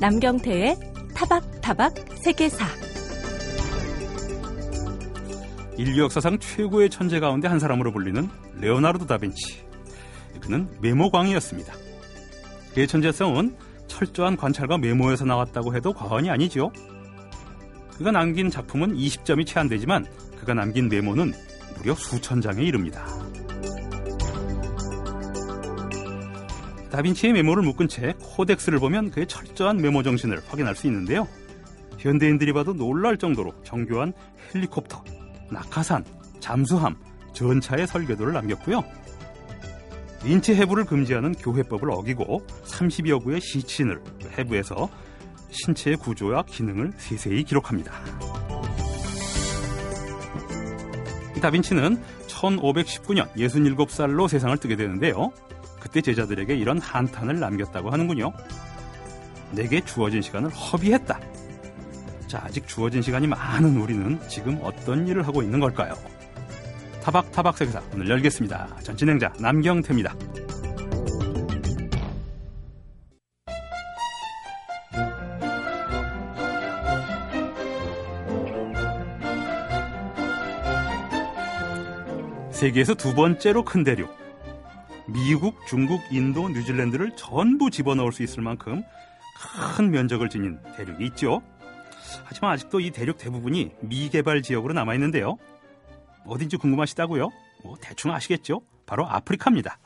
남경태의 타박타박 세계사 인류 역사상 최고의 천재 가운데 한 사람으로 불리는 레오나르도 다빈치. 그는 메모광이었습니다. 그의 천재성은 철저한 관찰과 메모에서 나왔다고 해도 과언이 아니죠. 그가 남긴 작품은 20점이 채 안 되지만 그가 남긴 메모는 무려 수천 장에 이릅니다. 다빈치의 메모를 묶은 채 코덱스를 보면 그의 철저한 메모 정신을 확인할 수 있는데요. 현대인들이 봐도 놀랄 정도로 정교한 헬리콥터, 낙하산, 잠수함, 전차의 설계도를 남겼고요. 인체 해부를 금지하는 교회법을 어기고 30여 구의 시친을 해부해서 신체의 구조와 기능을 세세히 기록합니다. 다빈치는 1519년 67살로 세상을 뜨게 되는데요. 그때 제자들에게 이런 한탄을 남겼다고 하는군요. 내게 주어진 시간을 허비했다. 자, 아직 주어진 시간이 많은 우리는 지금 어떤 일을 하고 있는 걸까요? 타박타박 세계사 오늘 열겠습니다. 전 진행자 남경태입니다. 세계에서 두 번째로 큰 대륙. 미국, 중국, 인도, 뉴질랜드를 전부 집어넣을 수 있을 만큼 큰 면적을 지닌 대륙이 있죠. 하지만 아직도 이 대륙 대부분이 미개발 지역으로 남아 있는데요. 어딘지 궁금하시다고요? 뭐 대충 아시겠죠? 바로 아프리카입니다.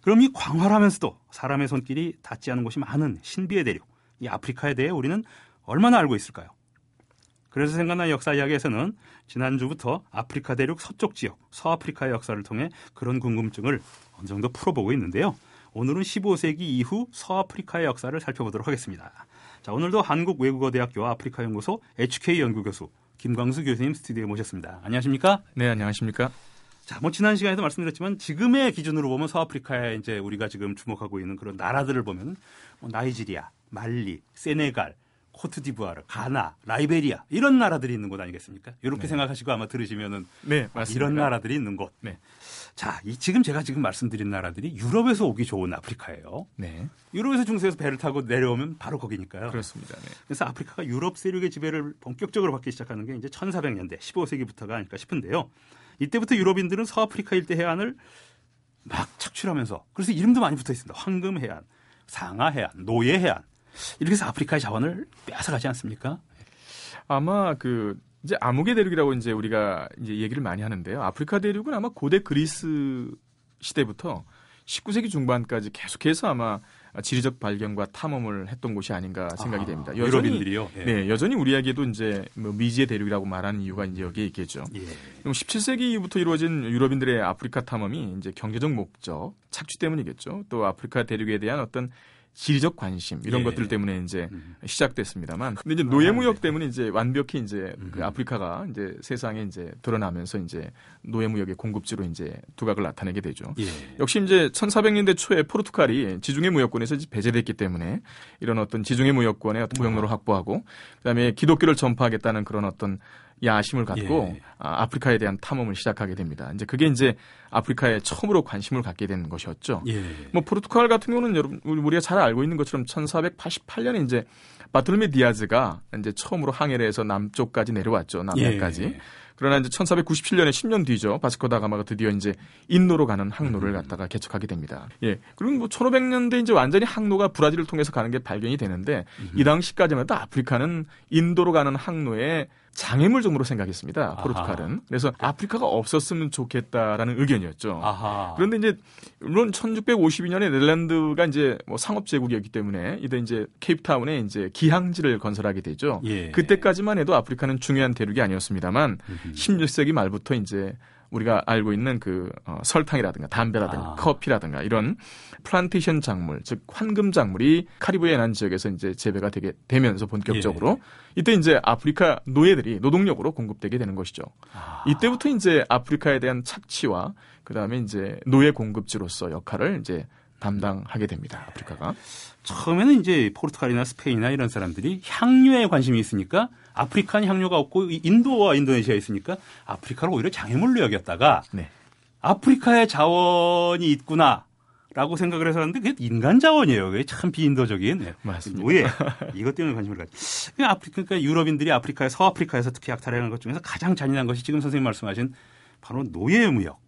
그럼 이 광활하면서도 사람의 손길이 닿지 않은 곳이 많은 신비의 대륙, 이 아프리카에 대해 우리는 얼마나 알고 있을까요? 그래서 생각난 역사 이야기에서는 지난주부터 아프리카 대륙 서쪽 지역, 서아프리카의 역사를 통해 그런 궁금증을 어느 정도 풀어보고 있는데요. 오늘은 15세기 이후 서아프리카의 역사를 살펴보도록 하겠습니다. 자, 오늘도 한국외국어대학교 아프리카연구소 HK 연구교수 김광수 교수님 스튜디오에 모셨습니다. 안녕하십니까? 네, 안녕하십니까? 자, 뭐 지난 시간에도 말씀드렸지만 지금의 기준으로 보면 서아프리카에 이제 우리가 지금 주목하고 있는 그런 나라들을 보면 뭐 나이지리아, 말리, 세네갈, 코트디부아르, 가나, 라이베리아 이런 나라들이 있는 곳 아니겠습니까? 이렇게 네. 생각하시고 아마 들으시면은 네, 맞습니다. 이런 나라들이 있는 곳. 네. 자, 이 지금 제가 지금 말씀드린 나라들이 유럽에서 오기 좋은 아프리카예요. 네. 유럽에서 중세에서 배를 타고 내려오면 바로 거기니까요. 그렇습니다. 네. 그래서 아프리카가 유럽 세력의 지배를 본격적으로 받기 시작하는 게 이제 1400년대, 15세기부터가 아닐까 싶은데요. 이때부터 유럽인들은 서아프리카 일대 해안을 막 착취하면서 그래서 이름도 많이 붙어 있습니다. 황금 해안, 상하 해안, 노예 해안. 이렇게 해서 아프리카의 자원을 빼앗아가지 않습니까? 아마 그 이제 암흑의 대륙이라고 이제 우리가 이제 얘기를 많이 하는데요. 아프리카 대륙은 아마 고대 그리스 시대부터 19세기 중반까지 계속해서 아마 지리적 발견과 탐험을 했던 곳이 아닌가 생각이 아, 됩니다. 여전히, 유럽인들이요? 예. 네, 여전히 우리에게도 이제 뭐 미지의 대륙이라고 말하는 이유가 이제 여기에 있겠죠. 예. 그럼 17세기 이후부터 이루어진 유럽인들의 아프리카 탐험이 이제 경제적 목적, 착취 때문이겠죠. 또 아프리카 대륙에 대한 어떤 지리적 관심 이런 예. 것들 때문에 이제 음. 시작됐습니다만 근데 이제 노예 무역 네. 때문에 이제 완벽히 이제 음. 그 아프리카가 이제 세상에 이제 드러나면서 이제 노예 무역의 공급지로 이제 두각을 나타내게 되죠. 예. 역시 이제 1400년대 초에 포르투갈이 지중해 무역권에서 배제됐기 때문에 이런 어떤 지중해 무역권의 어떤 무역로를 확보하고 그다음에 기독교를 전파하겠다는 그런 어떤 야심을 갖고 예. 아, 아프리카에 대한 탐험을 시작하게 됩니다. 이제 그게 이제 아프리카에 처음으로 관심을 갖게 된 것이었죠. 예. 뭐 포르투갈 같은 경우는 여러분 우리가 잘 알고 있는 것처럼 1488년에 이제 바톨메 디아즈가 이제 처음으로 항해를 해서 남쪽까지 내려왔죠. 남해까지. 예. 그러나 이제 1497년에 10년 뒤죠. 바스코 다가마가 드디어 이제 인도로 가는 항로를 음. 갖다가 개척하게 됩니다. 예. 그리고 뭐 1500년대 이제 완전히 항로가 브라질을 통해서 가는 게 발견이 되는데 음. 이 당시까지만 해도 아프리카는 인도로 가는 항로에 장애물 정도로 생각했습니다. 포르투갈은. 아하. 그래서 아프리카가 없었으면 좋겠다라는 의견이었죠. 아하. 그런데 이제 물론 1652년에 네덜란드가 이제 뭐 상업 제국이었기 때문에 이때 이제 케이프타운에 이제 기항지를 건설하게 되죠. 예. 그때까지만 해도 아프리카는 중요한 대륙이 아니었습니다만 음흠. 16세기 말부터 이제 우리가 알고 있는 그 어, 설탕이라든가 담배라든가 아. 커피라든가 이런 플란테이션 작물, 즉 황금 작물이 카리브해 연안 지역에서 이제 재배가 되게 되면서 본격적으로 예. 이때 이제 아프리카 노예들이 노동력으로 공급되게 되는 것이죠. 아. 이때부터 이제 아프리카에 대한 착취와 그다음에 이제 노예 공급지로서 역할을 이제 담당하게 됩니다. 아프리카가. 처음에는 이제 포르투갈이나 스페인이나 이런 사람들이 향료에 관심이 있으니까 아프리카는 향료가 없고 인도와 인도네시아에 있으니까 아프리카를 오히려 장애물로 여겼다가 네. 아프리카에 자원이 있구나. 라고 생각을 해서 하는데 그게 인간 자원이에요. 그게 참 비인도적인 네. 맞습니다. 노예 이것 때문에 관심을 가지. 그러니까, 아프리카, 그러니까 유럽인들이 아프리카에 서아프리카에서 특히 약탈하는 것 중에서 가장 잔인한 것이 지금 선생님 말씀하신 바로 노예 무역.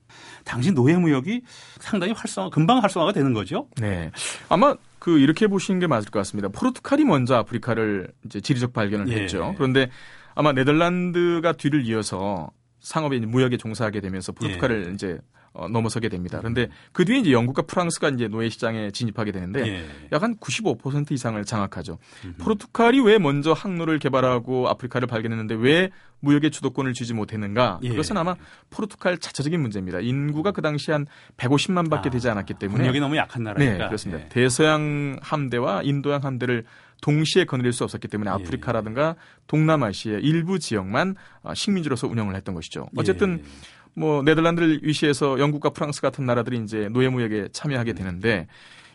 당시 노예 무역이 상당히 활성화, 금방 활성화가 되는 거죠. 네. 아마 그 이렇게 보시는 게 맞을 것 같습니다. 포르투갈이 먼저 아프리카를 이제 지리적 발견을 예. 했죠. 그런데 아마 네덜란드가 뒤를 이어서 상업에 무역에 종사하게 되면서 포르투갈을 예. 이제 어, 넘어서게 됩니다. 그런데 그 뒤에 이제 영국과 프랑스가 이제 노예 시장에 진입하게 되는데 예. 약한 95% 이상을 장악하죠. 포르투갈이 왜 먼저 항로를 개발하고 아프리카를 발견했는데 왜 무역의 주도권을 쥐지 못했는가? 예. 그것은 아마 포르투갈 자체적인 문제입니다. 인구가 그 당시 한 150만밖에 아, 되지 않았기 때문에 국력이 너무 약한 나라니까. 네, 그렇습니다. 예. 대서양 함대와 인도양 함대를 동시에 거느릴 수 없었기 때문에 예. 아프리카라든가 동남아시아 일부 지역만 아, 식민지로서 운영을 했던 것이죠. 어쨌든 예. 뭐 네덜란드를 위시해서 영국과 프랑스 같은 나라들이 이제 노예 무역에 참여하게 되는데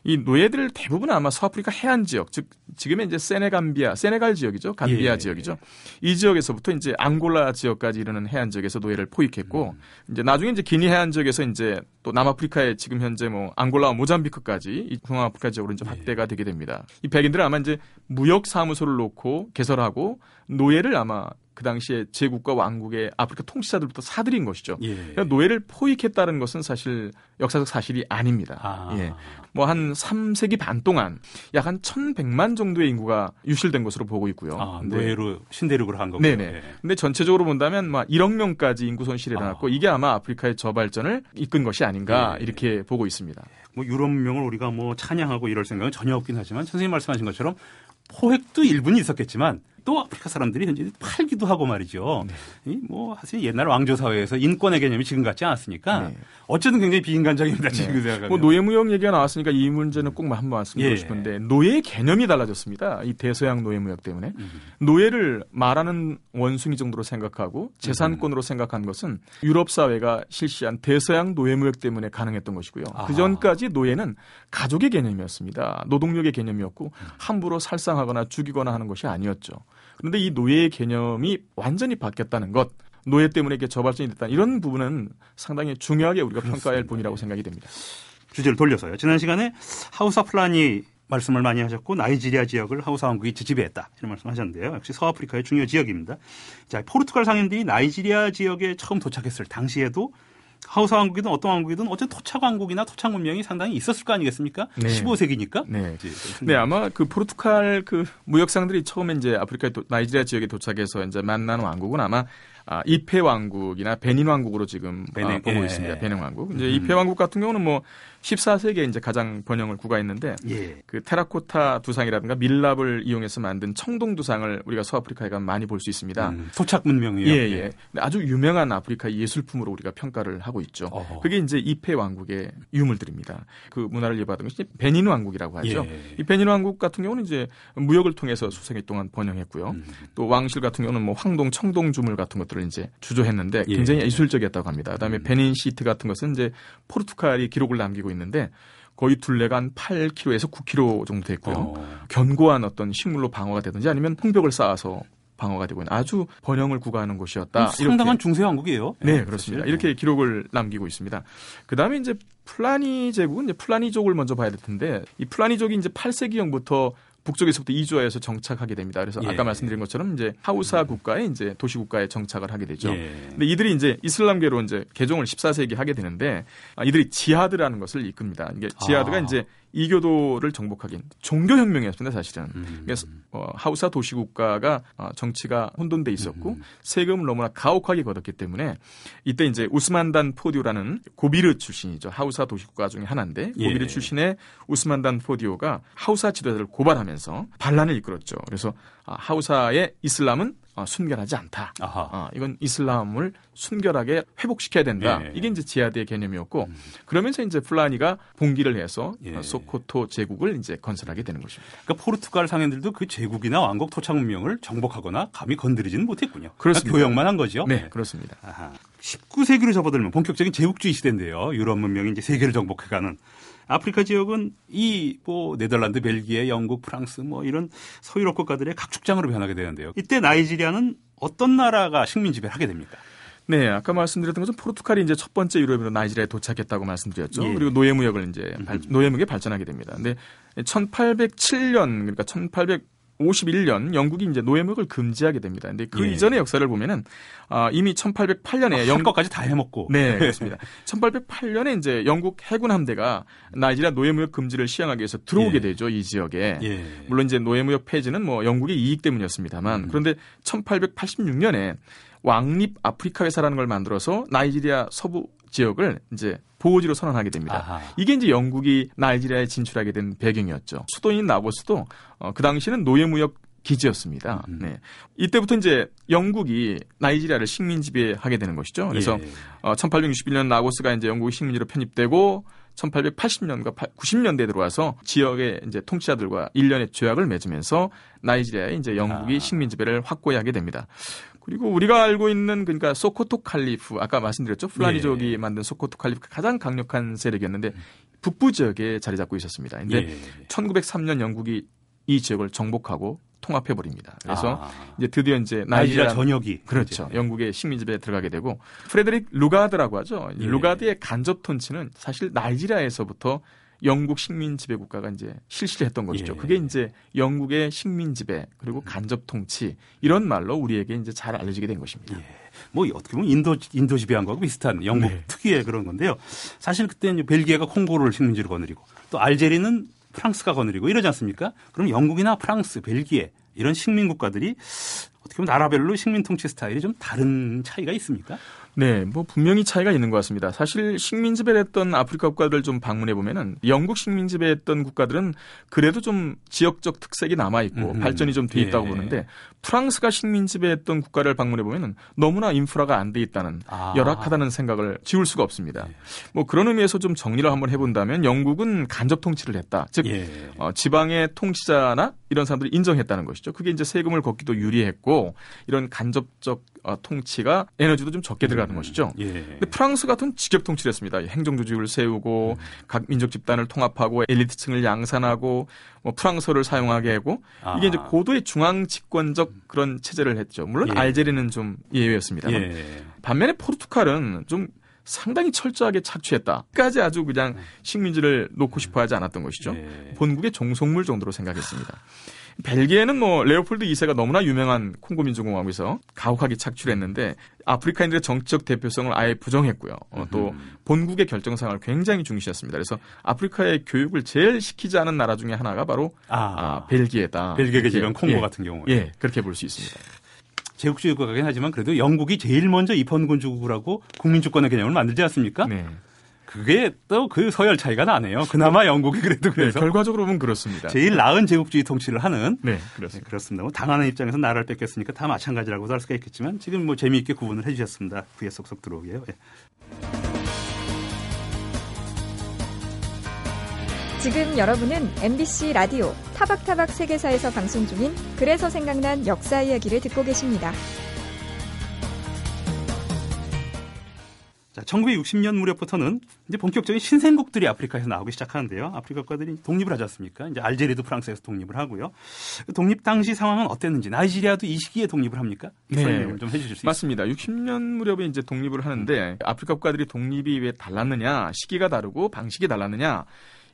이 노예들 대부분 아마 서아프리카 해안 지역, 즉 지금의 이제 세네감비아, 세네갈 지역이죠, 감비아 예. 지역이죠. 이 지역에서부터 이제 앙골라 지역까지 이르는 해안 지역에서 노예를 포획했고 이제 나중에 이제 기니 해안 지역에서 이제 또 남아프리카에 지금 현재 뭐 앙골라와 모잠비크까지 이 중앙아프리카 지역으로 이제 확대가 되게 됩니다. 이 백인들은 아마 이제 무역 사무소를 놓고 개설하고 노예를 아마 그 당시에 제국과 왕국의 아프리카 통치자들부터 사들인 것이죠. 예. 그러니까 노예를 포획했다는 것은 사실 역사적 사실이 아닙니다. 아. 예. 뭐 한 3세기 반 동안 약 한 1,100만 정도의 인구가 유실된 것으로 보고 있고요. 아, 노예로 신대륙을 한 거고요. 네네. 예. 근데 전체적으로 본다면 막 1억 명까지 인구 손실이 일어났고 아. 이게 아마 아프리카의 저발전을 이끈 것이 아닌가 예. 이렇게 보고 있습니다. 뭐 유럽 문명을 우리가 뭐 찬양하고 이럴 생각은 전혀 없긴 하지만 선생님 말씀하신 것처럼 포획도 일부는 있었겠지만 또 아프리카 사람들이 현재 팔기도 하고 말이죠. 이뭐 사실 옛날 왕조 사회에서 인권의 개념이 지금 같지 않았으니까 네. 어쨌든 굉장히 비인간적입니다. 지금 생각하면. 뭐 노예 무역 얘기가 나왔으니까 이 문제는 꼭 한번 말씀드리고 예. 싶은데 노예의 개념이 달라졌습니다. 이 대서양 노예 무역 때문에 음. 노예를 말하는 원숭이 정도로 생각하고 재산권으로 생각한 것은 유럽 사회가 실시한 대서양 노예 무역 때문에 가능했던 것이고요. 아하. 그 전까지 노예는 가족의 개념이었습니다. 노동력의 개념이었고 함부로 살상하거나 죽이거나 하는 것이 아니었죠. 그런데 이 노예의 개념이 완전히 바뀌었다는 것. 노예 때문에 이렇게 저발전이 됐다. 이런 부분은 상당히 중요하게 우리가 평가해야 할 분이라고 생각이 됩니다. 주제를 돌려서요. 지난 시간에 하우사 플란이 말씀을 많이 하셨고 나이지리아 지역을 하우사 왕국이 지배했다 이런 말씀하셨는데요. 역시 서아프리카의 중요 지역입니다. 자, 포르투갈 상인들이 나이지리아 지역에 처음 도착했을 당시에도 하우사 왕국이든 어떤 왕국이든 어쨌든 토착 왕국이나 토착 문명이 상당히 있었을 거 아니겠습니까? 네. 15세기니까. 네. 네, 아마 그 포르투갈 그 무역상들이 처음에 이제 아프리카 도, 나이지리아 지역에 도착해서 이제 만난 왕국은 아마 아, 이페 왕국이나 베닌 왕국으로 지금 베닌, 아, 보고 예. 있습니다. 베닌 왕국. 이제 음. 이페 왕국 같은 경우는 뭐 14세기에 이제 가장 번영을 구가했는데 예. 그 테라코타 두상이라든가 밀랍을 이용해서 만든 청동 두상을 우리가 서아프리카에 가면 많이 볼 수 있습니다. 음, 토착 문명이요. 예, 예. 근데 아주 유명한 아프리카 예술품으로 우리가 평가를 하고 있죠. 어허. 그게 이제 이페 왕국의 유물들입니다. 그 문화를 이어받은 것이 베닌 왕국이라고 하죠. 예. 이 베닌 왕국 같은 경우는 이제 무역을 통해서 수세기 동안 번영했고요. 음. 또 왕실 같은 경우는 뭐 황동, 청동 주물 같은 것들 을 이제 주조했는데 예. 굉장히 예술적이었다고 합니다. 그다음에 음. 베닌 시티 같은 것은 이제 포르투갈이 기록을 남기고 있는데 거의 둘레가 한 8km에서 9km 정도 됐고요. 어. 견고한 어떤 식물로 방어가 되든지 아니면 흙벽을 쌓아서 방어가 되고 있는 아주 번영을 구가하는 곳이었다. 상당한 이렇게. 중세 왕국이에요. 네, 예, 그렇습니다. 사실. 이렇게 기록을 남기고 있습니다. 그 다음에 이제 풀라니 제국은 이제 풀라니족을 먼저 봐야 될 텐데 이 풀라니족이 이제 8세기경부터 북쪽에서부터 이주하여서 정착하게 됩니다. 그래서 예. 아까 말씀드린 것처럼 이제 하우사 국가에 이제 도시 국가에 정착을 하게 되죠. 예. 근데 이들이 이제 이슬람계로 이제 개종을 14세기 하게 되는데 아, 이들이 지하드라는 것을 이끕니다. 이게 지하드가 아. 이제 이교도를 정복하긴 종교 혁명이었습니다, 사실은. 음. 그래서 어, 하우사 도시 국가가 어, 정치가 혼돈돼 있었고 음. 세금을 너무나 가혹하게 걷었기 때문에 이때 이제 우스만단 포디오라는 고비르 출신이죠. 하우사 도시 국가 중에 하나인데 예. 고비르 출신의 우스만 단 포디오가 하우사 지도자를 고발하면서 반란을 이끌었죠. 그래서 아, 하우사의 이슬람은 어, 순결하지 않다. 아하. 아, 이건 이슬람을 순결하게 회복시켜야 된다. 예. 이게 이제 지하드의 개념이었고 그러면서 이제 풀라니가 봉기를 해서 예. 어, 소코토 제국을 이제 건설하게 되는 것입니다. 그러니까 포르투갈 상인들도 그 제국이나 왕국 토착 문명을 정복하거나 감히 건드리지는 못했군요. 그렇습니다. 그러니까 교역만 한 거죠. 네, 그렇습니다. 아하. 19세기로 접어들면 본격적인 제국주의 시대인데요. 유럽 문명이 이제 세계를 정복해가는 아프리카 지역은 이 뭐 네덜란드, 벨기에, 영국, 프랑스 뭐 이런 서유럽 국가들의 각축장으로 변하게 되는데요. 이때 나이지리아는 어떤 나라가 식민 지배를 하게 됩니까? 네, 아까 말씀드렸던 것은 포르투갈이 이제 첫 번째 유럽으로 나이지리아에 도착했다고 말씀드렸죠. 예. 그리고 노예무역을 이제 발, 노예무역에 발전하게 됩니다. 근데 1807년 그러니까 1800 51년 영국이 이제 노예무역을 금지하게 됩니다. 근데 그 예. 이전의 역사를 보면은 아, 이미 1808년에 영국 것까지 다 해먹고 네 그렇습니다. 1808년에 이제 영국 해군 함대가 나이지리아 노예무역 금지를 시행하기 위해서 들어오게 예. 되죠 이 지역에. 예. 물론 이제 노예무역 폐지는 뭐 영국의 이익 때문이었습니다만 음. 그런데 1886년에 왕립 아프리카 회사라는 걸 만들어서 나이지리아 서부 지역을 이제 보호지로 선언하게 됩니다. 아하. 이게 이제 영국이 나이지리아에 진출하게 된 배경이었죠. 수도인 라고스도 어, 그 당시는 노예무역 기지였습니다. 음. 네. 이때부터 이제 영국이 나이지리아를 식민 지배하게 되는 것이죠. 그래서 예. 어, 1861년 나고스가 이제 영국의 식민지로 편입되고 1880년과 90년대에 들어와서 지역의 이제 통치자들과 일련의 조약을 맺으면서 나이지리아에 이제 영국이 아. 식민 지배를 확고히 하게 됩니다. 그리고 우리가 알고 있는 그러니까 소코토 칼리프 아까 말씀드렸죠 플라니족이 예. 만든 소코토 칼리프가 가장 강력한 세력이었는데 북부 지역에 자리 잡고 있었습니다. 근데 예. 1903년 영국이 이 지역을 정복하고 통합해 버립니다. 그래서 아. 이제 드디어 이제 나이지리아 전역이 그렇죠. 이제. 영국의 식민지배에 들어가게 되고 프레드릭 루가드라고 하죠. 예. 루가드의 간접 통치는 사실 나이지리아에서부터 영국 식민 지배 국가가 이제 실시를 했던 것이죠. 예. 그게 이제 영국의 식민 지배 그리고 간접 통치 이런 말로 우리에게 이제 잘 알려지게 된 것입니다. 예. 뭐 어떻게 보면 인도 인도 지배한 거하고 비슷한 영국 네. 특유의 그런 건데요. 사실 그때 벨기에가 콩고를 식민지로 거느리고 또 알제리는 프랑스가 거느리고 이러지 않습니까? 그럼 영국이나 프랑스, 벨기에 이런 식민 국가들이 어떻게 보면 나라별로 식민 통치 스타일이 좀 다른 차이가 있습니까? 네, 뭐 분명히 차이가 있는 것 같습니다. 사실 식민 지배했던 아프리카 국가들 좀 방문해 보면은 영국 식민 지배했던 국가들은 그래도 좀 지역적 특색이 남아 있고 음, 발전이 좀 돼 있다고 예. 보는데 프랑스가 식민 지배했던 국가를 방문해 보면은 너무나 인프라가 안 돼 있다는 아. 열악하다는 생각을 지울 수가 없습니다. 예. 뭐 그런 의미에서 좀 정리를 한번 해본다면 영국은 간접 통치를 했다. 즉 예. 어, 지방의 통치자나 이런 사람들이 인정했다는 것이죠. 그게 이제 세금을 걷기도 유리했고 이런 간접적 어, 통치가 에너지도 좀 적게 들어가는 음. 것이죠. 예. 근데 프랑스 같은 직접 통치를 했습니다. 행정 조직을 세우고 음. 각 민족 집단을 통합하고 엘리트층을 양산하고 뭐 프랑스어를 사용하게 하고 아. 이게 이제 고도의 중앙 집권적 그런 체제를 했죠. 물론 예. 알제리는 좀 예외였습니다. 예. 반면에 포르투갈은 좀 상당히 철저하게 착취했다. 까지 아주 그냥 식민지를 놓고 싶어 하지 않았던 것이죠. 예. 본국의 종속물 정도로 생각했습니다. 벨기에는 뭐 레오폴드 2세가 너무나 유명한 콩고 민주공화국에서 가혹하게 착취했는데 아프리카인들의 정치적 대표성을 아예 부정했고요. 어, 또 본국의 결정상을 굉장히 중시했습니다. 그래서 아프리카의 교육을 제일 시키지 않은 나라 중에 하나가 바로 아, 아 벨기에다. 벨기에가 지금 콩고 예, 같은 경우. 예, 그렇게 볼 수 있습니다. 제국주의 국가긴 하지만 그래도 영국이 제일 먼저 입헌군주국이라고 국민주권의 개념을 만들지 않습니까? 네. 그게 또 그 서열 차이가 나네요. 그나마 영국이 그래도 네, 그래서 네, 결과적으로 보면 그렇습니다. 제일 나은 제국주의 통치를 하는 네, 그렇습니다. 네, 그렇습니다. 뭐 당하는 입장에서 나라를 뺏겼으니까 다 마찬가지라고 할 수가 있겠지만 지금 뭐 재미있게 구분을 해주셨습니다. 귀에 쏙쏙 들어오게요. 예. 지금 여러분은 MBC 라디오 타박타박 세계사에서 방송 중인 그래서 생각난 역사 이야기를 듣고 계십니다. 자, 1960년 무렵부터는 이제 본격적인 신생국들이 아프리카에서 나오기 시작하는데요. 아프리카 국가들이 독립을 하지 않습니까? 이제 알제리도 프랑스에서 독립을 하고요. 독립 당시 상황은 어땠는지 나이지리아도 이 시기에 독립을 합니까? 네. 설명을 좀 해주실 수 맞습니다. 60년 무렵에 이제 독립을 하는데 아프리카 국가들이 독립이 왜 달랐느냐, 시기가 다르고 방식이 달랐느냐.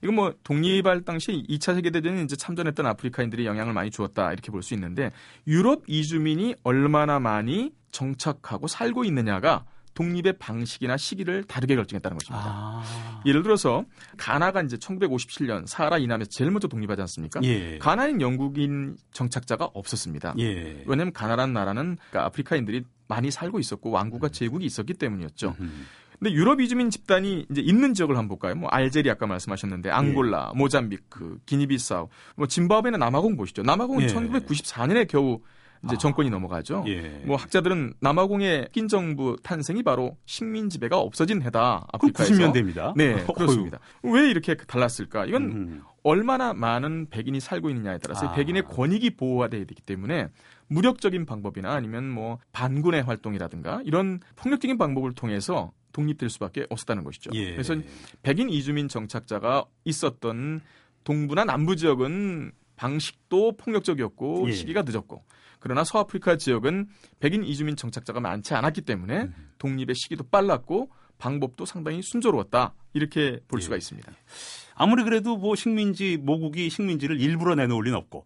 이건 뭐 독립할 당시 2차 세계대전에 이제 참전했던 아프리카인들이 영향을 많이 주었다 이렇게 볼 수 있는데 유럽 이주민이 얼마나 많이 정착하고 살고 있느냐가 독립의 방식이나 시기를 다르게 결정했다는 것입니다. 아. 예를 들어서 가나가 이제 1957년 사하라 이남에서 제일 먼저 독립하지 않습니까? 예. 가나는 영국인 정착자가 없었습니다. 예. 왜냐하면 가나라는 나라는 그러니까 아프리카인들이 많이 살고 있었고 왕국과 음. 제국이 있었기 때문이었죠. 음. 근데 유럽 이주민 집단이 이제 있는 지역을 한번 볼까요? 뭐 알제리 아까 말씀하셨는데 앙골라, 예. 모잠비크, 기니비사우, 뭐 짐바브웨는 남아공 보시죠. 남아공은 예. 1994년에 겨우 이제 아. 정권이 넘어가죠. 예. 뭐 학자들은 남아공의 흑인 정부 탄생이 바로 식민 지배가 없어진 해다. 아프리카에서. 90년대입니다. 네, 그렇습니다. 왜 이렇게 달랐을까? 이건 음. 얼마나 많은 백인이 살고 있느냐에 따라서 아. 백인의 권익이 보호가 돼야 되기 때문에 무력적인 방법이나 아니면 뭐 반군의 활동이라든가 이런 폭력적인 방법을 통해서 독립될 수밖에 없었다는 것이죠. 예. 그래서 백인 이주민 정착자가 있었던 동부나 남부 지역은 방식도 폭력적이었고 예. 시기가 늦었고 그러나 서아프리카 지역은 백인 이주민 정착자가 많지 않았기 때문에 음. 독립의 시기도 빨랐고 방법도 상당히 순조로웠다 이렇게 볼 예. 수가 있습니다. 아무리 그래도 뭐 식민지 모국이 식민지를 일부러 내놓을 리는 없고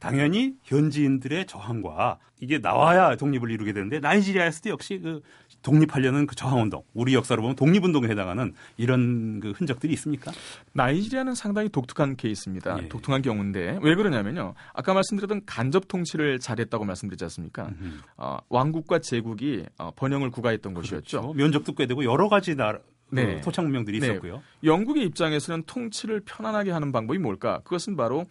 당연히 현지인들의 저항과 이게 나와야 독립을 이루게 되는데 나이지리아에서도 역시 그 독립하려는 그 저항운동 우리 역사로 보면 독립운동에 해당하는 이런 그 흔적들이 있습니까? 나이지리아는 상당히 독특한 케이스입니다. 예. 독특한 경우인데 왜 그러냐면요. 아까 말씀드렸던 간접 통치를 잘했다고 말씀드렸지 않습니까? 음. 어, 왕국과 제국이 어, 번영을 구가했던. 그렇죠. 면적도 꽤 되고 여러 가지 나라 그 네. 토착 문명들이 네. 있었고요. 영국의 입장에서는 통치를 편안하게 하는 방법이 뭘까? 그것은 바로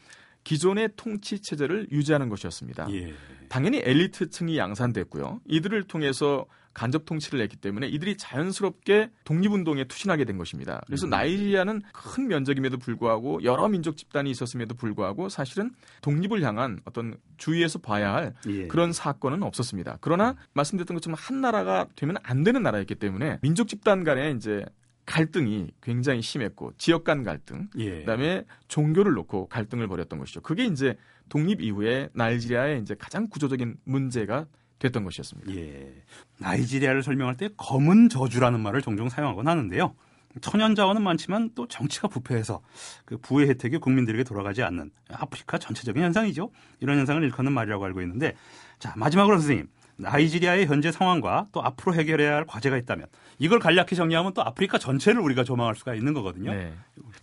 기존의 통치 체제를 유지하는 것이었습니다. 예. 당연히 엘리트층이 양산됐고요. 이들을 통해서 간접 통치를 했기 때문에 이들이 자연스럽게 독립운동에 투신하게 된 것입니다. 그래서 음. 나이지리아는 큰 면적임에도 불구하고 여러 민족 집단이 있었음에도 불구하고 사실은 독립을 향한 어떤 주위에서 봐야 할 예. 그런 사건은 없었습니다. 그러나 말씀드렸던 것처럼 한 나라가 되면 안 되는 나라였기 때문에 민족 집단 간의 이제 갈등이 굉장히 심했고 지역 간 갈등, 예. 그다음에 종교를 놓고 갈등을 벌였던 것이죠. 그게 이제 독립 이후에 나이지리아의 이제 가장 구조적인 문제가 됐던 것이었습니다. 예. 나이지리아를 설명할 때 검은 저주라는 말을 종종 사용하곤 하는데요. 천연 자원은 많지만 또 정치가 부패해서 그 부의 혜택이 국민들에게 돌아가지 않는 아프리카 전체적인 현상이죠. 이런 현상을 일컫는 말이라고 알고 있는데 자 마지막으로 선생님 나이지리아의 현재 상황과 또 앞으로 해결해야 할 과제가 있다면 이걸 간략히 정리하면 또 아프리카 전체를 우리가 조망할 수가 있는 거거든요. 네.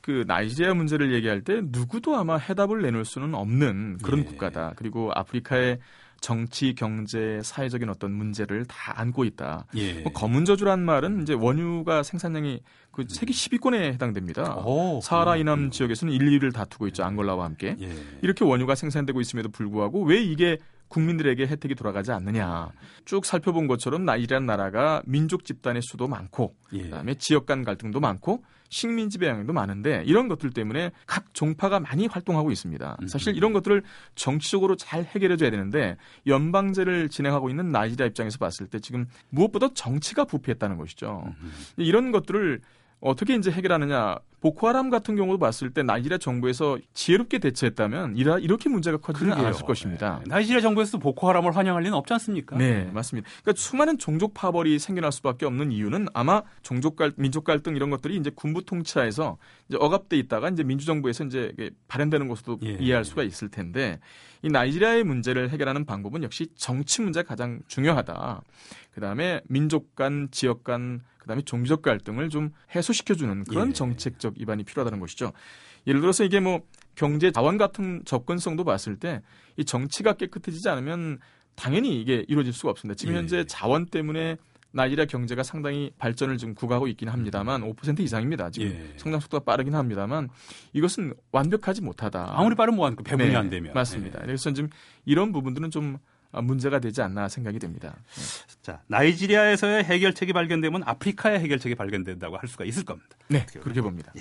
그 나이지리아 문제를 얘기할 때 누구도 아마 해답을 내놓을 수는 없는 그런 예. 국가다. 그리고 아프리카의 정치, 경제, 사회적인 어떤 문제를 다 안고 있다. 예. 뭐 검은 저주란 말은 이제 원유가 생산량이 그 세계 10위권에 해당됩니다. 오, 사하라 그렇군요. 이남 지역에서는 1, 2위를 다투고 있죠. 앙골라와 함께. 예. 이렇게 원유가 생산되고 있음에도 불구하고 왜 이게 국민들에게 혜택이 돌아가지 않느냐. 쭉 살펴본 것처럼 나이라는 나라가 민족 집단의 수도 많고 예. 그다음에 지역 간 갈등도 많고 식민지 배양도 많은데 이런 것들 때문에 각 종파가 많이 활동하고 있습니다. 음. 사실 이런 것들을 정치적으로 잘 해결해 줘야 되는데 연방제를 진행하고 있는 나이지리아 입장에서 봤을 때 지금 무엇보다 정치가 부패했다는 것이죠. 음. 이런 것들을 어떻게 이제 해결하느냐. 보코하람 같은 경우도 봤을 때 나이지리아 정부에서 지혜롭게 대처했다면 이라, 이렇게 문제가 커지는 그러게요. 않았을 것입니다. 네. 나이지리아 정부에서도 보코하람을 환영할 리는 없지 않습니까? 네, 맞습니다. 그러니까 수많은 종족 파벌이 생겨날 수밖에 없는 이유는 아마 종족 갈 민족 갈등 이런 것들이 이제 군부 통치하에서 이제 억압돼 있다가 이제 민주정부에서 이제 발현되는 것으로 예. 이해할 수가 있을 텐데 이 나이지리아의 문제를 해결하는 방법은 역시 정치 문제가 가장 중요하다. 그다음에 민족 간, 지역 간, 그다음에 종교적 갈등을 좀 해소시켜 주는 그런 예. 정책적 입안이 필요하다는 것이죠. 예를 들어서 이게 뭐 경제 자원 같은 접근성도 봤을 때 이 정치가 깨끗해지지 않으면 당연히 이게 이루어질 수가 없습니다. 지금 예. 현재 자원 때문에 나이지리아 경제가 상당히 발전을 지금 구가하고 있긴 합니다만 5% 이상입니다. 지금 예. 성장 속도가 빠르긴 합니다만 이것은 완벽하지 못하다. 아무리 빠른 뭐한 그 배분이 네, 안 되면 맞습니다. 네. 그래서 지금 이런 부분들은 좀 아, 문제가 되지 않나 생각이 됩니다. 자 나이지리아에서의 해결책이 발견되면 아프리카의 해결책이 발견된다고 할 수가 있을 겁니다. 네, 그렇게 봅니다.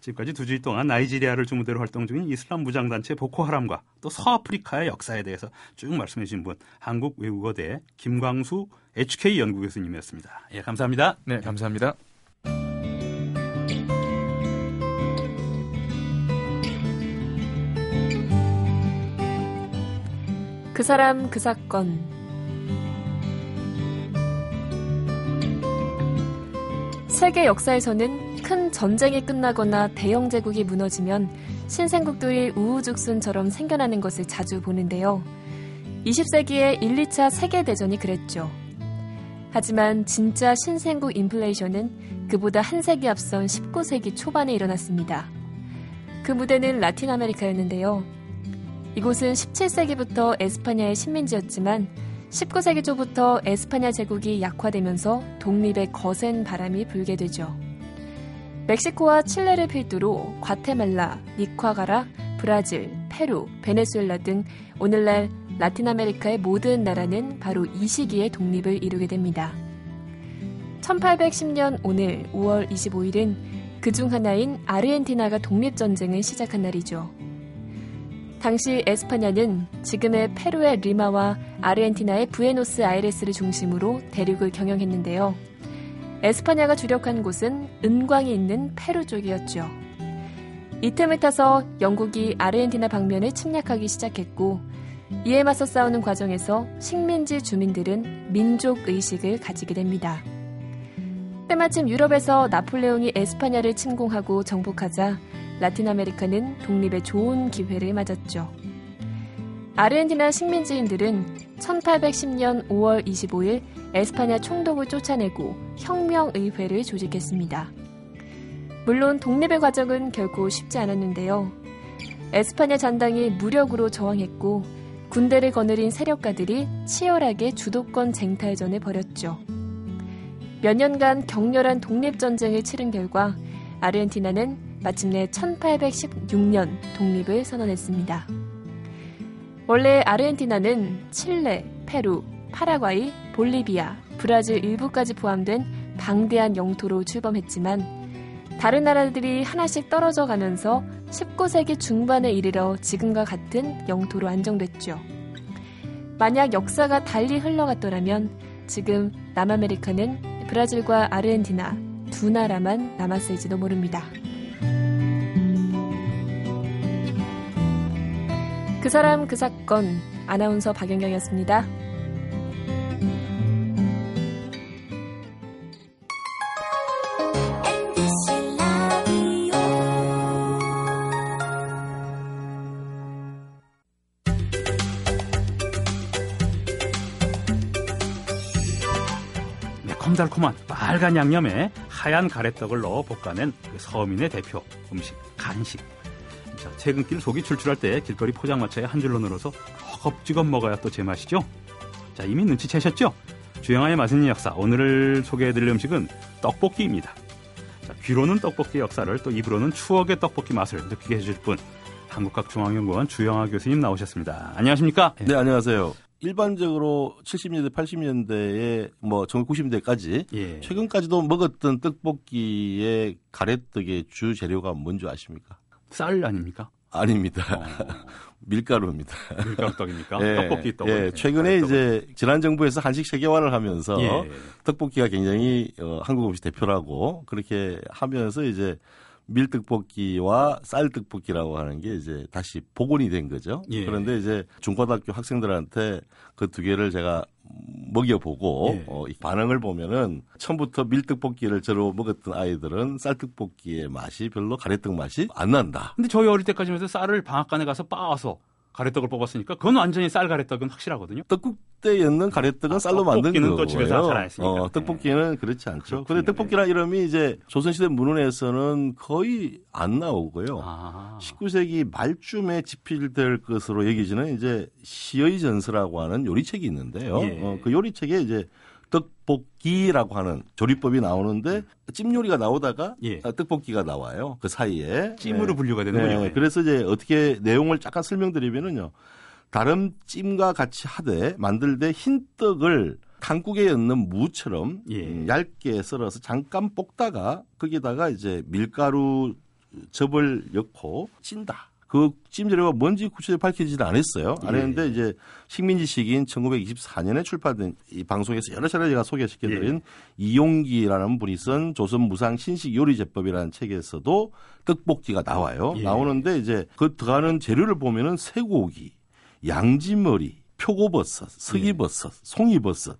지금까지 두 주일 동안 나이지리아를 주무대로 활동 중인 이슬람 무장단체 보코하람과 또 서아프리카의 역사에 대해서 쭉 말씀해 주신 분 한국외국어대 김광수 HK 연구 교수님이었습니다. 예, 감사합니다. 네, 감사합니다. 그 사람 그 사건 세계 역사에서는 큰 전쟁이 끝나거나 대영 제국이 무너지면 신생국들이 우후죽순처럼 생겨나는 것을 자주 보는데요. 20세기의 1, 2차 세계대전이 그랬죠. 하지만 진짜 신생국 인플레이션은 그보다 한 세기 앞선 19세기 초반에 일어났습니다. 그 무대는 라틴 아메리카였는데요. 이곳은 17세기부터 에스파냐의 식민지였지만 19세기 초부터 에스파냐 제국이 약화되면서 독립의 거센 바람이 불게 되죠. 멕시코와 칠레를 필두로 과테말라, 니카라과, 브라질, 페루, 베네수엘라 등 오늘날 라틴 아메리카의 모든 나라는 바로 이 시기에 독립을 이루게 됩니다. 1810년 오늘 5월 25일은 그중 하나인 아르헨티나가 독립전쟁을 시작한 날이죠. 당시 에스파냐는 지금의 페루의 리마와 아르헨티나의 부에노스 아이레스를 중심으로 대륙을 경영했는데요. 에스파냐가 주력한 곳은 은광이 있는 페루 쪽이었죠. 이 틈을 타서 영국이 아르헨티나 방면을 침략하기 시작했고 이에 맞서 싸우는 과정에서 식민지 주민들은 민족 의식을 가지게 됩니다. 때마침 유럽에서 나폴레옹이 에스파냐를 침공하고 정복하자 라틴 아메리카는 독립의 좋은 기회를 맞았죠. 아르헨티나 식민지인들은 1810년 5월 25일 에스파냐 총독을 쫓아내고 혁명의회를 조직했습니다. 물론 독립의 과정은 결코 쉽지 않았는데요. 에스파냐 잔당이 무력으로 저항했고 군대를 거느린 세력가들이 치열하게 주도권 쟁탈전을 벌였죠. 몇 년간 격렬한 독립전쟁을 치른 결과 아르헨티나는 마침내 1816년 독립을 선언했습니다. 원래 아르헨티나는 칠레, 페루, 파라과이, 볼리비아, 브라질 일부까지 포함된 방대한 영토로 출범했지만 다른 나라들이 하나씩 떨어져 가면서 19세기 중반에 이르러 지금과 같은 영토로 안정됐죠. 만약 역사가 달리 흘러갔더라면 지금 남아메리카는 브라질과 아르헨티나 두 나라만 남았을지도 모릅니다. 그 사람 그 사건 아나운서 박연경이었습니다. 달콤달콤한 빨간 양념에 하얀 가래떡을 넣어 볶아낸 그 서민의 대표 음식 간식. 자, 퇴근길 속이 출출할 때 길거리 포장마차에 한 줄로 늘어서 허겁지겁 먹어야 또 제맛이죠. 자, 이미 눈치채셨죠? 주영아의 맛있는 역사. 오늘 소개해드릴 음식은 떡볶이입니다. 자, 귀로는 떡볶이 역사를 또 입으로는 추억의 떡볶이 맛을 느끼게 해줄 분. 한국학중앙연구원 주영아 교수님 나오셨습니다. 안녕하십니까? 네, 안녕하세요. 일반적으로 70년대, 80년대에 뭐 1990년대까지 예. 최근까지도 먹었던 떡볶이의 가래떡의 주 재료가 뭔지 아십니까? 쌀 아닙니까? 아닙니다. 어. 밀가루입니다. 밀가루 떡입니까? 예, 떡볶이 떡. 예, 최근에. 이제 지난 정부에서 한식 세계화를 하면서 예. 떡볶이가 굉장히 어, 한국 음식 대표라고 그렇게 하면서 이제 밀떡볶이와 쌀떡볶이라고 하는 게 이제 다시 복원이 된 거죠. 예. 그런데 이제 중고등학교 학생들한테 그 두 개를 제가 먹여보고 예. 어, 반응을 보면은 처음부터 밀떡볶이를 저로 먹었던 아이들은 쌀떡볶이의 맛이 별로 가래떡 맛이 안 난다. 근데 저희 어릴 때까지 해서 쌀을 방앗간에 가서 빻아서 가래떡을 뽑았으니까 그건 완전히 쌀 가래떡은 확실하거든요. 떡국대에 있는 가래떡은 아, 쌀로 만든 거예요. 또 집에서 잘안 했으니까. 어, 떡볶이는 그렇지 않죠. 그런데 떡볶이란 이름이 이제 조선시대 문헌에서는 거의 안 나오고요. 아. 19세기 말쯤에 집필될 것으로 여기지는 이제 시의 전서라고 하는 요리책이 있는데요. 예. 어, 그 요리책에 이제 떡볶이라고 하는 조리법이 나오는데 찜 요리가 나오다가 예. 아, 떡볶이가 나와요. 그 사이에 찜으로 네. 분류가 되는군요. 네. 그래서 이제 어떻게 내용을 잠깐 설명드리면은요. 다른 찜과 같이 하되 만들 때 흰 떡을 탕국에 넣는 무처럼 예. 음, 얇게 썰어서 잠깐 볶다가 거기다가 이제 밀가루 접을 넣고 찐다. 그 찜재료가 뭔지 구체적으로 밝히지는 않았어요. 안 했는데 예. 이제 식민지 시기인 1924년에 출판된 이 방송에서 여러 차례 제가 소개시켜드린 예. 이용기라는 분이 쓴 조선 무상 신식 요리 제법이라는 책에서도 떡볶이가 나와요. 예. 나오는데 이제 그 들어가는 재료를 보면은 쇠고기, 양지머리, 표고버섯, 서기버섯, 예. 송이버섯,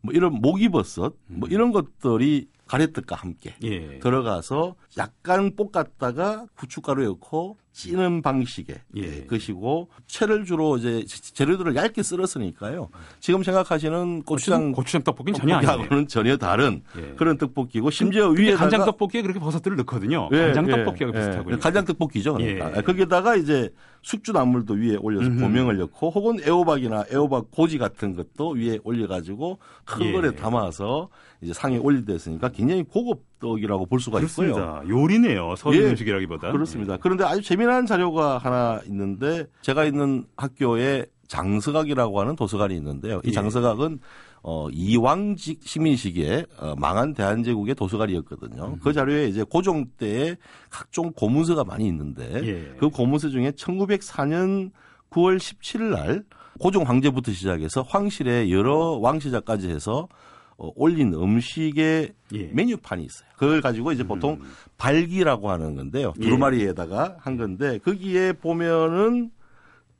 뭐 이런 모기버섯, 뭐 음. 이런 것들이 가래떡과 함께 예. 들어가서 약간 볶았다가 후춧가루 넣고 찌는 방식의 예. 것이고 채를 주로 이제 재료들을 얇게 썰었으니까요. 지금 생각하시는 고추장 고추장 떡볶이는 전혀 아니고는 전혀 다른 예. 그런 떡볶이고 심지어 위에 간장 떡볶이에 그렇게 버섯들을 넣거든요. 예, 간장 예. 떡볶이하고 예. 비슷하고요. 간장 떡볶이죠. 그러니까 예. 거기에다가 이제 숙주나물도 위에 올려서 음흠. 고명을 넣고 혹은 애호박이나 애호박 고지 같은 것도 위에 올려가지고 큰 거에 담아서 이제 상에 올리됐으니까 굉장히 고급 떡이라고 볼 수가 그렇습니다. 있고요. 요리네요. 서민 예, 음식이라기보다. 그렇습니다. 그런데 아주 재미난 자료가 하나 있는데 제가 있는 학교에 장서각이라고 하는 도서관이 있는데요. 이 예. 장서각은 어, 이왕직 시민 시기에 어, 망한 대한제국의 도서관이었거든요. 음. 그 자료에 이제 고종 때의 각종 고문서가 많이 있는데 예. 그 고문서 중에 1904년 9월 17일 날 고종 황제부터 시작해서 황실의 여러 왕시자까지 해서 어, 올린 음식의 예. 메뉴판이 있어요. 그걸 가지고 이제 보통 음. 발기라고 하는 건데요. 예. 두루마리에다가 한 건데 거기에 보면은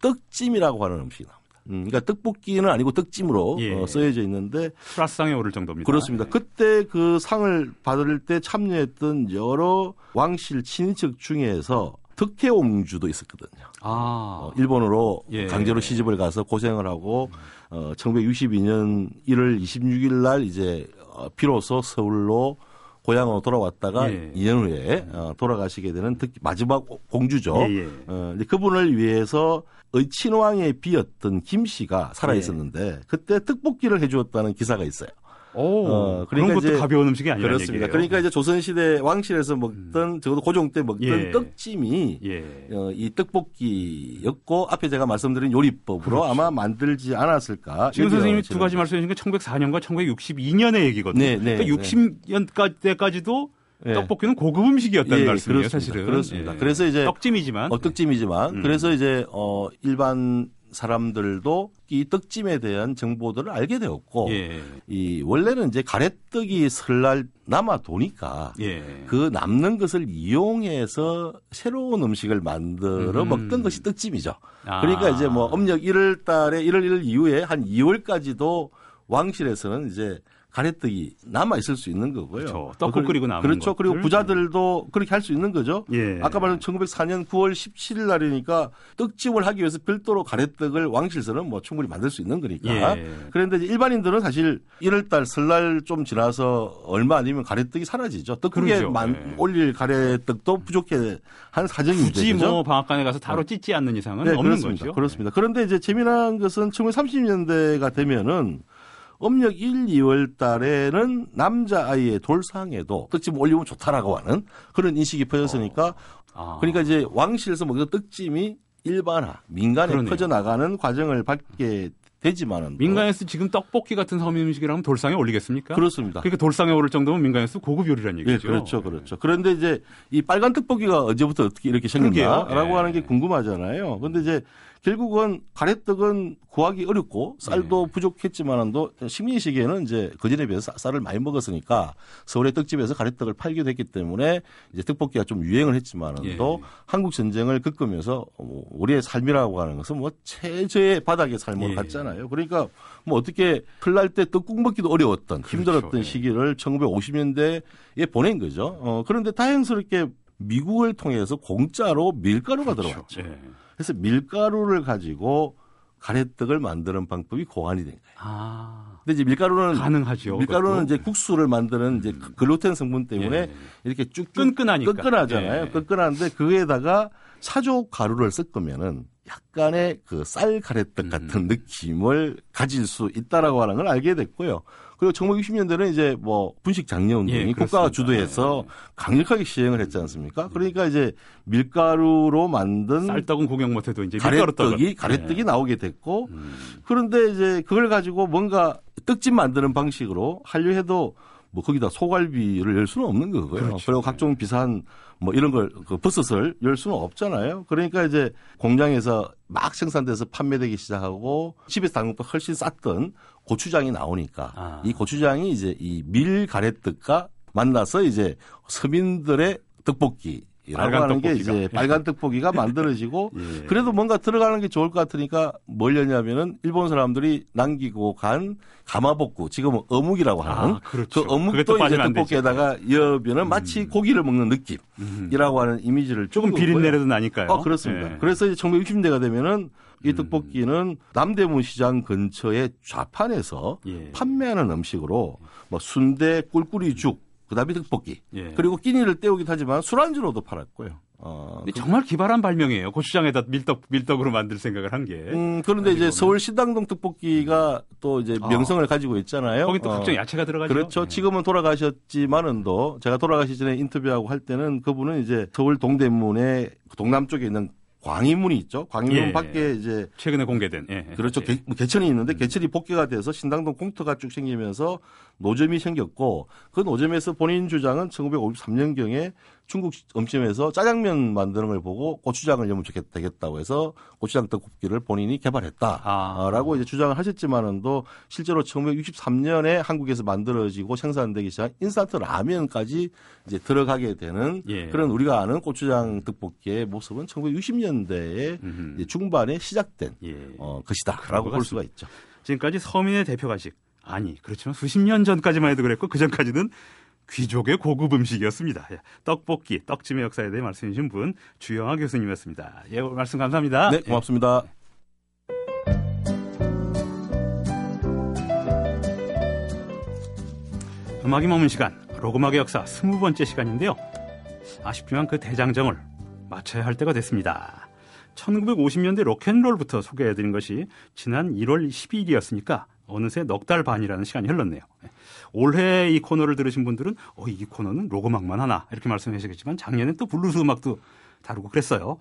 떡찜이라고 하는 음식이 나옵니다. 음, 그러니까 떡볶이는 아니고 떡찜으로 예. 어, 써여져 있는데 플러스상에 오를 정도입니다. 그렇습니다. 예. 그때 그 상을 받을 때 참여했던 여러 왕실 친인척 중에서 덕혜옹주도 있었거든요. 아. 어, 일본으로 예. 강제로 시집을 가서 고생을 하고 어, 1962년 1월 26일 날 이제 어, 비로소 서울로 고향으로 돌아왔다가 예. 2년 후에 어, 돌아가시게 되는 특히 마지막 공주죠. 예, 예. 어, 근데 그분을 위해서 의친왕에 비었던 김 씨가 살아 있었는데 예. 그때 떡볶이를 해주었다는 기사가 있어요. 오, 어, 그러니까 그런 것도 가벼운 음식이 아니라 그렇습니다. 얘기예요. 그러니까 이제 조선시대 왕실에서 먹던 음. 적어도 고종 때 먹던 예. 떡찜이 예. 어, 이 떡볶이였고 앞에 제가 말씀드린 요리법으로 그렇죠. 아마 만들지 않았을까. 지금 선생님이 두 가지 말씀하신 게 1904년과 1962년의 얘기거든요. 네, 네, 그러니까 60년 때까지도 예. 떡볶이는 고급 음식이었다는 예, 말씀이에요, 그렇습니다. 사실은. 그렇습니다. 예. 그래서 이제 떡찜이지만 어, 떡찜이지만 음. 그래서 이제 어 일반 사람들도 이 떡찜에 대한 정보들을 알게 되었고 예. 이 원래는 이제 가래떡이 설날 남아 도니까 예. 그 남는 것을 이용해서 새로운 음식을 만들어 음. 먹던 것이 떡찜이죠. 아. 그러니까 이제 뭐 음력 1월 달에 1월 1일 이후에 한 2월까지도 왕실에서는 이제 가래떡이 남아 있을 수 있는 거고요. 그렇죠. 떡국 끓이고 남은 그렇죠. 그리고 부자들도 그렇게 할 수 있는 거죠. 예. 아까 말한 1904년 9월 17일 날이니까 떡집을 하기 위해서 별도로 가래떡을 왕실서는 뭐 충분히 만들 수 있는 거니까. 예. 그런데 일반인들은 사실 1월달 설날 좀 지나서 얼마 아니면 가래떡이 사라지죠. 떡국에 만, 예. 올릴 가래떡도 부족해 한 사정인데. 굳이 뭐 방앗간에 가서 타로 찢지 않는 이상은 네, 없는 그렇습니다. 거죠. 그렇습니다. 그런데 이제 재미난 것은 1930년대가 되면은 음력 1, 2월 달에는 남자아이의 돌상에도 떡집 올리면 좋다라고 하는 그런 인식이 퍼졌으니까 어. 아. 그러니까 이제 왕실에서 먹는 떡찜이 일반화, 민간에 그러네요. 퍼져나가는 과정을 밟게 되지만은 민간에서 지금 떡볶이 같은 서민 음식이라면 돌상에 올리겠습니까? 그렇습니다. 그러니까 돌상에 오를 정도면 민간에서 고급 요리라는 얘기죠. 예, 그렇죠, 그렇죠. 그런데 이제 이 빨간 떡볶이가 언제부터 어떻게 이렇게 생겼나라고 예. 하는 게 궁금하잖아요. 그런데 이제 결국은 가래떡은 구하기 어렵고 쌀도 네. 부족했지만도 식민 시기에는 이제 그전에 비해서 쌀을 많이 먹었으니까 서울의 떡집에서 가래떡을 팔기도 했기 때문에 이제 떡볶이가 좀 유행을 했지만도 예. 한국 전쟁을 겪으면서 뭐 우리의 삶이라고 하는 것은 뭐 최저의 바닥의 삶을 예. 갔잖아요. 그러니까 뭐 어떻게 흘날 때 떡국 먹기도 어려웠던 그렇죠. 힘들었던 예. 시기를 1950년대에 보낸 거죠. 어, 그런데 다행스럽게 미국을 통해서 공짜로 밀가루가 그렇죠. 들어왔죠. 예. 그래서 밀가루를 가지고 가래떡을 만드는 방법이 고안이 된 거예요. 아. 근데 이제 밀가루는 가능하죠. 밀가루는 그것도. 이제 국수를 만드는 이제 음. 글루텐 성분 때문에 예. 이렇게 쭉 끈끈하니까 끈끈하잖아요. 예. 끈끈한데 그에다가 사조 가루를 섞으면은 약간의 그 쌀 가래떡 같은 음. 느낌을 가질 수 있다라고 하는 걸 알게 됐고요. 그리고 1960년대는 이제 뭐 분식 장려 운동이 예, 국가가 주도해서 예. 강력하게 시행을 했지 않습니까? 그러니까 이제 밀가루로 만든 쌀떡은 공격 못해도 이제 가래떡이 가래떡이 예. 나오게 됐고 음. 그런데 이제 그걸 가지고 뭔가 떡집 만드는 방식으로 하려 해도 뭐 거기다 소갈비를 열 수는 없는 거고요. 그렇죠. 그리고 각종 비싼 뭐 이런 걸 그 버섯을 열 수는 없잖아요. 그러니까 이제 공장에서 막 생산돼서 판매되기 시작하고 집에서 것 훨씬 쌌던 고추장이 나오니까 아. 이 고추장이 이제 이 밀 가래떡과 만나서 이제 서민들의 떡볶이 이라고 하는 게 이제 빨간 떡볶이가 만들어지고 예. 그래도 뭔가 들어가는 게 좋을 것 같으니까 뭘냐면은 일본 사람들이 남기고 간 가마복구 지금은 어묵이라고 하는 아, 그렇죠. 그 어묵도 이제 떡볶이에다가 여면은 음. 마치 고기를 먹는 느낌이라고 음. 하는 이미지를 조금 비린내라도 나니까요. 어, 그렇습니다. 예. 그래서 이제 1960년대가 되면은 이 음. 떡볶이는 남대문 시장 근처의 좌판에서 예. 판매하는 음식으로 뭐 순대 꿀꿀이죽 그다음에 떡볶이 예. 그리고 끼니를 때우기도 하지만 술안주로도 팔았고요. 어, 그, 정말 기발한 발명이에요. 고추장에다 밀떡 밀떡으로 만들 생각을 한 게. 음, 그런데 이제 서울 신당동 떡볶이가 또 이제 아. 명성을 아. 가지고 있잖아요. 거기 또 어, 각종 야채가 들어가죠. 그렇죠. 네. 지금은 돌아가셨지만은도 제가 돌아가시 전에 인터뷰하고 할 때는 그분은 이제 서울 동대문에 동남쪽에 있는 광희문이 있죠. 광희문 예. 밖에 이제 최근에 공개된 예. 그렇죠. 개, 뭐 천이 있는데 음. 개천이 복귀가 돼서 신당동 공터가 쭉 생기면서 노점이 생겼고 그 노점에서 본인 주장은 1953년경에 중국 음식점에서 짜장면 만드는 걸 보고 고추장을 넣으면 좋겠, 되겠다고 해서 고추장 떡볶이를 본인이 개발했다라고 아. 이제 주장을 하셨지만은도 실제로 1963년에 한국에서 만들어지고 생산되기 시작한 인스턴트 라면까지 이제 들어가게 되는 예. 그런 우리가 아는 고추장 떡볶이의 모습은 1960년대에 중반에 시작된 예. 어, 것이다라고 볼 수가 있죠. 지금까지 서민의 대표 가식 아니 그렇지만 수십 년 전까지만 해도 그랬고 그 전까지는 귀족의 고급 음식이었습니다. 예, 떡볶이, 떡찜의 역사에 대해 말씀해 주신 분 주영아 교수님이었습니다. 예, 말씀 감사합니다. 네, 고맙습니다. 예. 음악이 머문 시간, 록 음악의 역사 스무 번째 시간인데요. 아쉽지만 그 대장정을 마쳐야 할 때가 됐습니다. 1950년대 로큰롤부터 소개해드린 것이 지난 1월 12일이었으니까 어느새 넉 달 반이라는 시간이 흘렀네요. 올해 이 코너를 들으신 분들은 어, 이 코너는 록 음악만 하나 이렇게 말씀하시겠지만 작년에 또 블루스 음악도 다루고 그랬어요.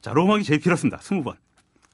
자, 록 음악이 제일 길었습니다. 20번.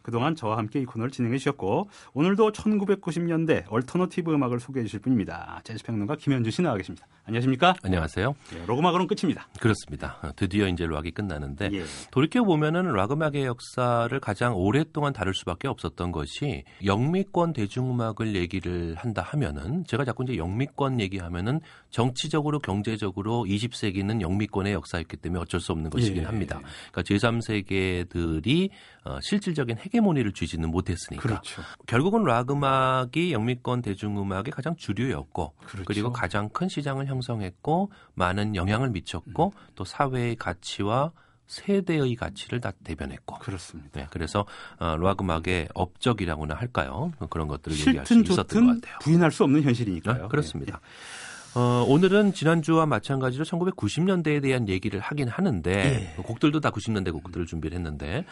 그동안 저와 함께 이 코너를 진행해 주셨고 오늘도 1990년대 alternative 음악을 소개해 주실 분입니다. 재즈 평론가 김현준 씨 나와 계십니다. 안녕하십니까? 안녕하세요. 예, 록 음악으로는 끝입니다. 그렇습니다. 드디어 이제 락이 끝나는데 예. 돌이켜 보면은 락 음악의 역사를 가장 오랫동안 다룰 수밖에 없었던 것이 영미권 대중음악을 얘기를 한다 하면은 제가 자꾸 이제 영미권 얘기하면은 정치적으로 경제적으로 20세기는 영미권의 역사였기 때문에 어쩔 수 없는 것이긴 예. 합니다. 그러니까 제3세계들이 어, 실질적인 헤게모니를 쥐지는 못했으니까. 그렇죠. 결국은 락 음악이 영미권 대중음악의 가장 주류였고 그렇죠. 그리고 가장 큰 시장을 형성했고 많은 영향을 미쳤고 음. 또 사회의 가치와 세대의 가치를 다 대변했고 그렇습니다. 네, 그래서 어, 락 음악의 업적이라고나 할까요? 그런 것들을 얘기할 수 있었던 것 같아요. 부인할 수 없는 현실이니까요. 네, 그렇습니다. 네. 어, 오늘은 지난주와 마찬가지로 1990년대에 대한 얘기를 하긴 하는데 예. 곡들도 다 90년대 곡들을 준비를 했는데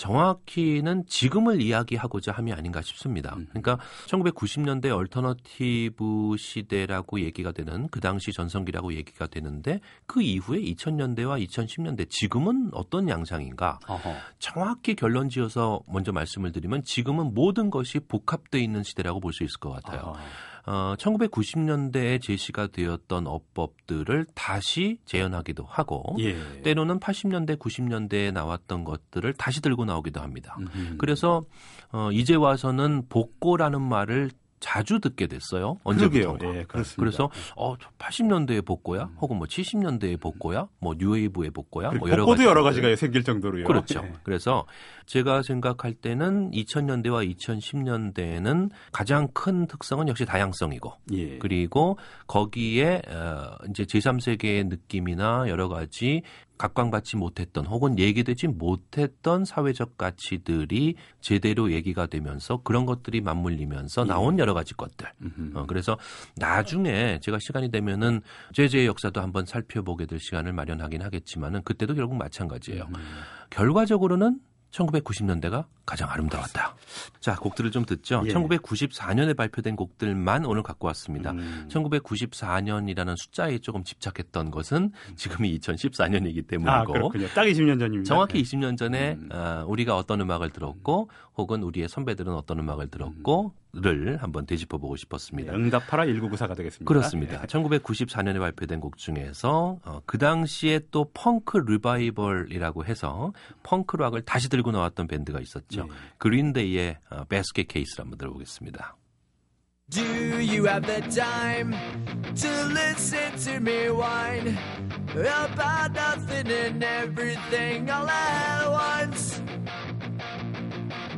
정확히는 지금을 이야기하고자 함이 아닌가 싶습니다. 음. 그러니까 1990년대 alternative 시대라고 얘기가 되는 그 당시 전성기라고 얘기가 되는데 그 이후에 2000년대와 2010년대 지금은 어떤 양상인가? 어허. 정확히 결론 지어서 먼저 말씀을 드리면 지금은 모든 것이 복합되어 있는 시대라고 볼 수 있을 것 같아요. 어허. 어, 1990년대에 제시가 되었던 어법들을 다시 재현하기도 하고 예. 때로는 80년대, 90년대에 나왔던 것들을 다시 들고 나오기도 합니다. 음흠. 그래서 어, 이제 와서는 복고라는 말을 자주 듣게 됐어요. 언제부터? 예, 그래서 어 80년대의 복고야, 음. 혹은 뭐 70년대의 복고야, 뭐 뉴웨이브의 복고야, 뭐 여러 복고도 여러 가지가 생길 정도로요. 그렇죠. 예. 그래서 제가 생각할 때는 2000년대와 2010년대에는 가장 큰 특성은 역시 다양성이고, 예. 그리고 거기에 어, 이제 제3세계의 느낌이나 여러 가지 각광받지 못했던 혹은 얘기되지 못했던 사회적 가치들이 제대로 얘기가 되면서 그런 것들이 맞물리면서 나온 예. 여러 가지 것들. 어, 그래서 나중에 제가 시간이 되면은 제재의 역사도 한번 살펴보게 될 시간을 마련하긴 하겠지만은 그때도 결국 마찬가지예요. 음. 결과적으로는 1990년대가 가장 아름다웠다. 자, 곡들을 좀 듣죠. 예. 1994년에 발표된 곡들만 오늘 갖고 왔습니다. 음. 1994년이라는 숫자에 조금 집착했던 것은 지금이 2014년이기 때문이고. 아, 그렇군요. 딱 20년 전입니다. 정확히 20년 전에 음. 어, 우리가 어떤 음악을 들었고 혹은 우리의 선배들은 어떤 음악을 들었고 를 한번 되짚어 보고 싶었습니다. 네, 응답하라 1994가 되겠습니다. 그렇습니다. 네. 1994년에 발표된 곡 중에서 어, 그 당시에 또 펑크 리바이벌이라고 해서 펑크 락을 다시 들고 나왔던 밴드가 있었죠. 네. 그린데이의 어, Basket Case를 한번 들어보겠습니다. Do you have the time to listen to me whine about nothing and everything all at once?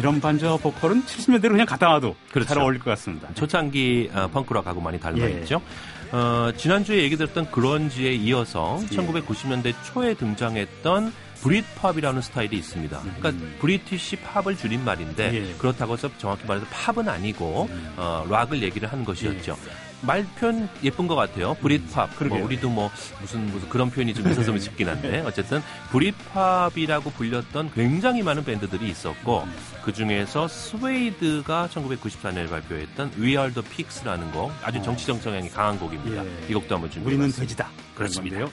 이런 반저 보컬은 70년대로 그냥 갖다 놔도 그렇죠. 잘 어울릴 것 같습니다. 초창기 어, 펑크락하고 많이 닮아 예. 있죠. 어, 지난주에 얘기 들었던 grunge에 이어서 예. 1990년대 초에 등장했던 Britpop이라는 스타일이 있습니다. 그러니까 음. British pop을 줄인 말인데 예. 그렇다고 해서 정확히 말해서 팝은 아니고 음. 어, 락을 얘기를 한 것이었죠. 예. 말 표현 예쁜 것 같아요. 브릿팝. 뭐 우리도 뭐 무슨 무슨 그런 표현이 좀 있었으면 싶긴 한데 어쨌든 브릿팝이라고 불렸던 굉장히 많은 밴드들이 있었고 그 중에서 스웨이드가 1994년에 발표했던 We Are the Pigs라는 곡 아주 정치적 성향이 강한 곡입니다. 예. 이 곡도 한번 준비해 우리는 돼지다. 그렇습니다. 그렇게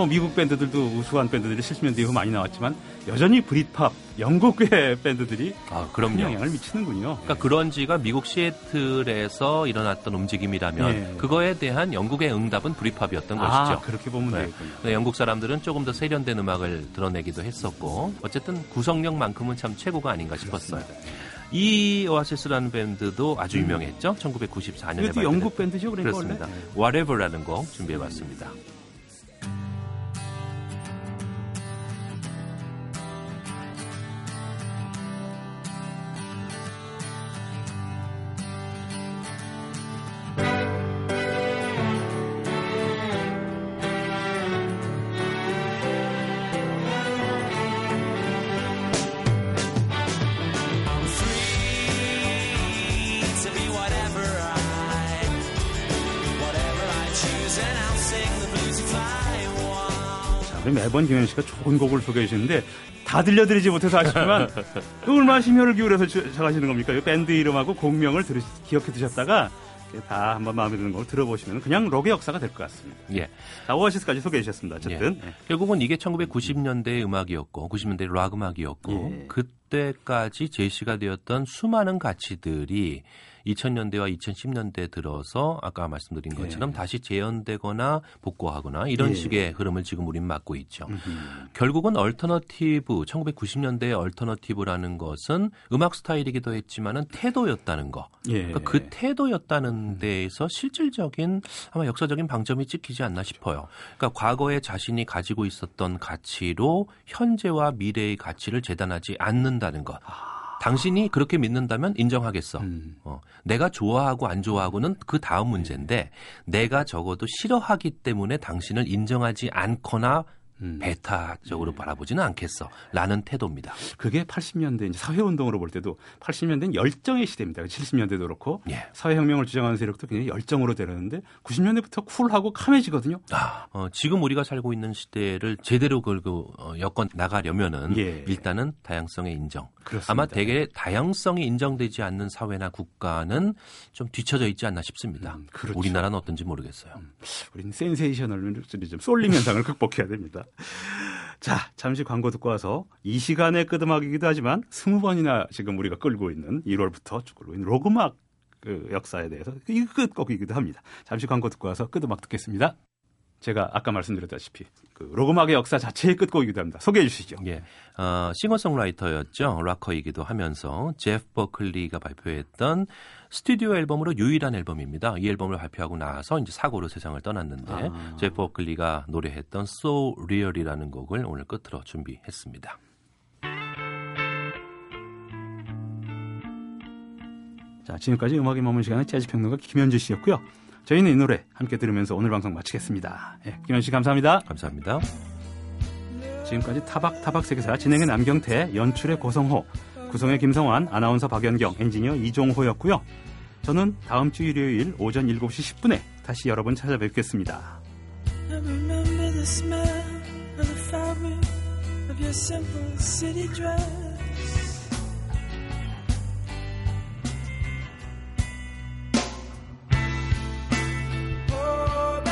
뭐 미국 밴드들도 우수한 밴드들이 70년대 이후 많이 나왔지만 여전히 브릿팝 영국의 밴드들이 아, 그런 영향을 미치는군요. 그러니까 그런지가 미국 시애틀에서 일어났던 움직임이라면 네. 그거에 대한 영국의 응답은 브릿팝이었던 아, 것이죠. 그렇게 보면 네. 되겠군요. 영국 사람들은 조금 더 세련된 음악을 드러내기도 했었고 어쨌든 구성력만큼은 참 최고가 아닌가 싶었어요. 이 오아시스라는 밴드도 아주 음. 유명했죠. 1994년에 발표 영국 밴드죠, 그러니까 그렇습니다. 원래? Whatever라는 곡 준비해봤습니다. 김현 씨가 좋은 곡을 소개해 주시는데 다 들려드리지 못해서 아쉽지만 얼마나 심혈을 기울여서 작하시는 겁니까? 이 밴드 이름하고 곡명을 들으, 기억해 두셨다가 다 한번 마음에 드는 걸 들어보시면 그냥 록의 역사가 될 것 같습니다. 예. 자, 오아시스까지 소개해 주셨습니다. 어쨌든. 예. 예. 결국은 이게 1990년대의 음악이었고, 90년대 락 음악이었고, 예. 그때까지 제시가 되었던 수많은 가치들이 2000년대와 2010년대 들어서 아까 말씀드린 것처럼 예. 다시 재현되거나 복구하거나 이런 예. 식의 흐름을 지금 우린 맞고 있죠. 음흠. 결국은 alternative 1990년대의 alternative라는 것은 음악 스타일이기도 했지만은 태도였다는 거. 예. 그러니까 그 태도였다는 데에서 실질적인 아마 역사적인 방점이 찍히지 않나 싶어요. 그러니까 과거에 자신이 가지고 있었던 가치로 현재와 미래의 가치를 재단하지 않는다는 것. 아. 당신이 그렇게 믿는다면 인정하겠어. 음. 어, 내가 좋아하고 안 좋아하고는 그 다음 문제인데 내가 적어도 싫어하기 때문에 당신을 인정하지 않거나 음. 배타적으로 네. 바라보지는 않겠어. 라는 태도입니다. 그게 80년대 사회운동으로 볼 때도 80년대는 열정의 시대입니다. 70년대도 그렇고 예. 사회혁명을 주장하는 세력도 굉장히 열정으로 되려는데 90년대부터 쿨하고 캄해지거든요. 아, 어, 지금 우리가 살고 있는 시대를 제대로 걸고 어, 여건 나가려면은 예. 일단은 다양성의 인정. 그렇습니다. 아마 대개 다양성이 인정되지 않는 사회나 국가는 좀 뒤처져 있지 않나 싶습니다. 음, 그렇죠. 우리나라는 어떤지 모르겠어요. 음, 우리는 센세이셔널 좀 쏠림 현상을 극복해야 됩니다. 자, 잠시 광고 듣고 와서 이 시간의 끄드막이기도 하지만 스무 번이나 지금 우리가 끌고 있는 1월부터 쭉 끌고 있는 로그막 그 역사에 대해서 이 끝곡이기도 합니다. 잠시 광고 듣고 와서 끄드막 듣겠습니다. 제가 아까 말씀드렸다시피 그 로그막의 역사 자체의 끝곡이기도 합니다. 소개해 주시죠. 예, 어, 싱어송라이터였죠. 락커이기도 하면서 제프 버클리가 발표했던 스튜디오 앨범으로 유일한 앨범입니다. 이 앨범을 발표하고 나서 이제 사고로 세상을 떠났는데 아. 제프 버클리가 노래했던 So Real이라는 곡을 오늘 끝으로 준비했습니다. 자, 지금까지 음악의 머문 시간의 재즈 평론가 김현주 씨였고요. 저희는 이 노래 함께 들으면서 오늘 방송 마치겠습니다. 예, 김현 씨 감사합니다. 감사합니다. 지금까지 타박타박 세계사 진행의 남경태, 연출의 고성호, 구성의 김성환, 아나운서 박연경, 엔지니어 이종호였고요. 저는 다음 주 일요일 오전 7시 10분에 다시 여러분 찾아뵙겠습니다. I Lord.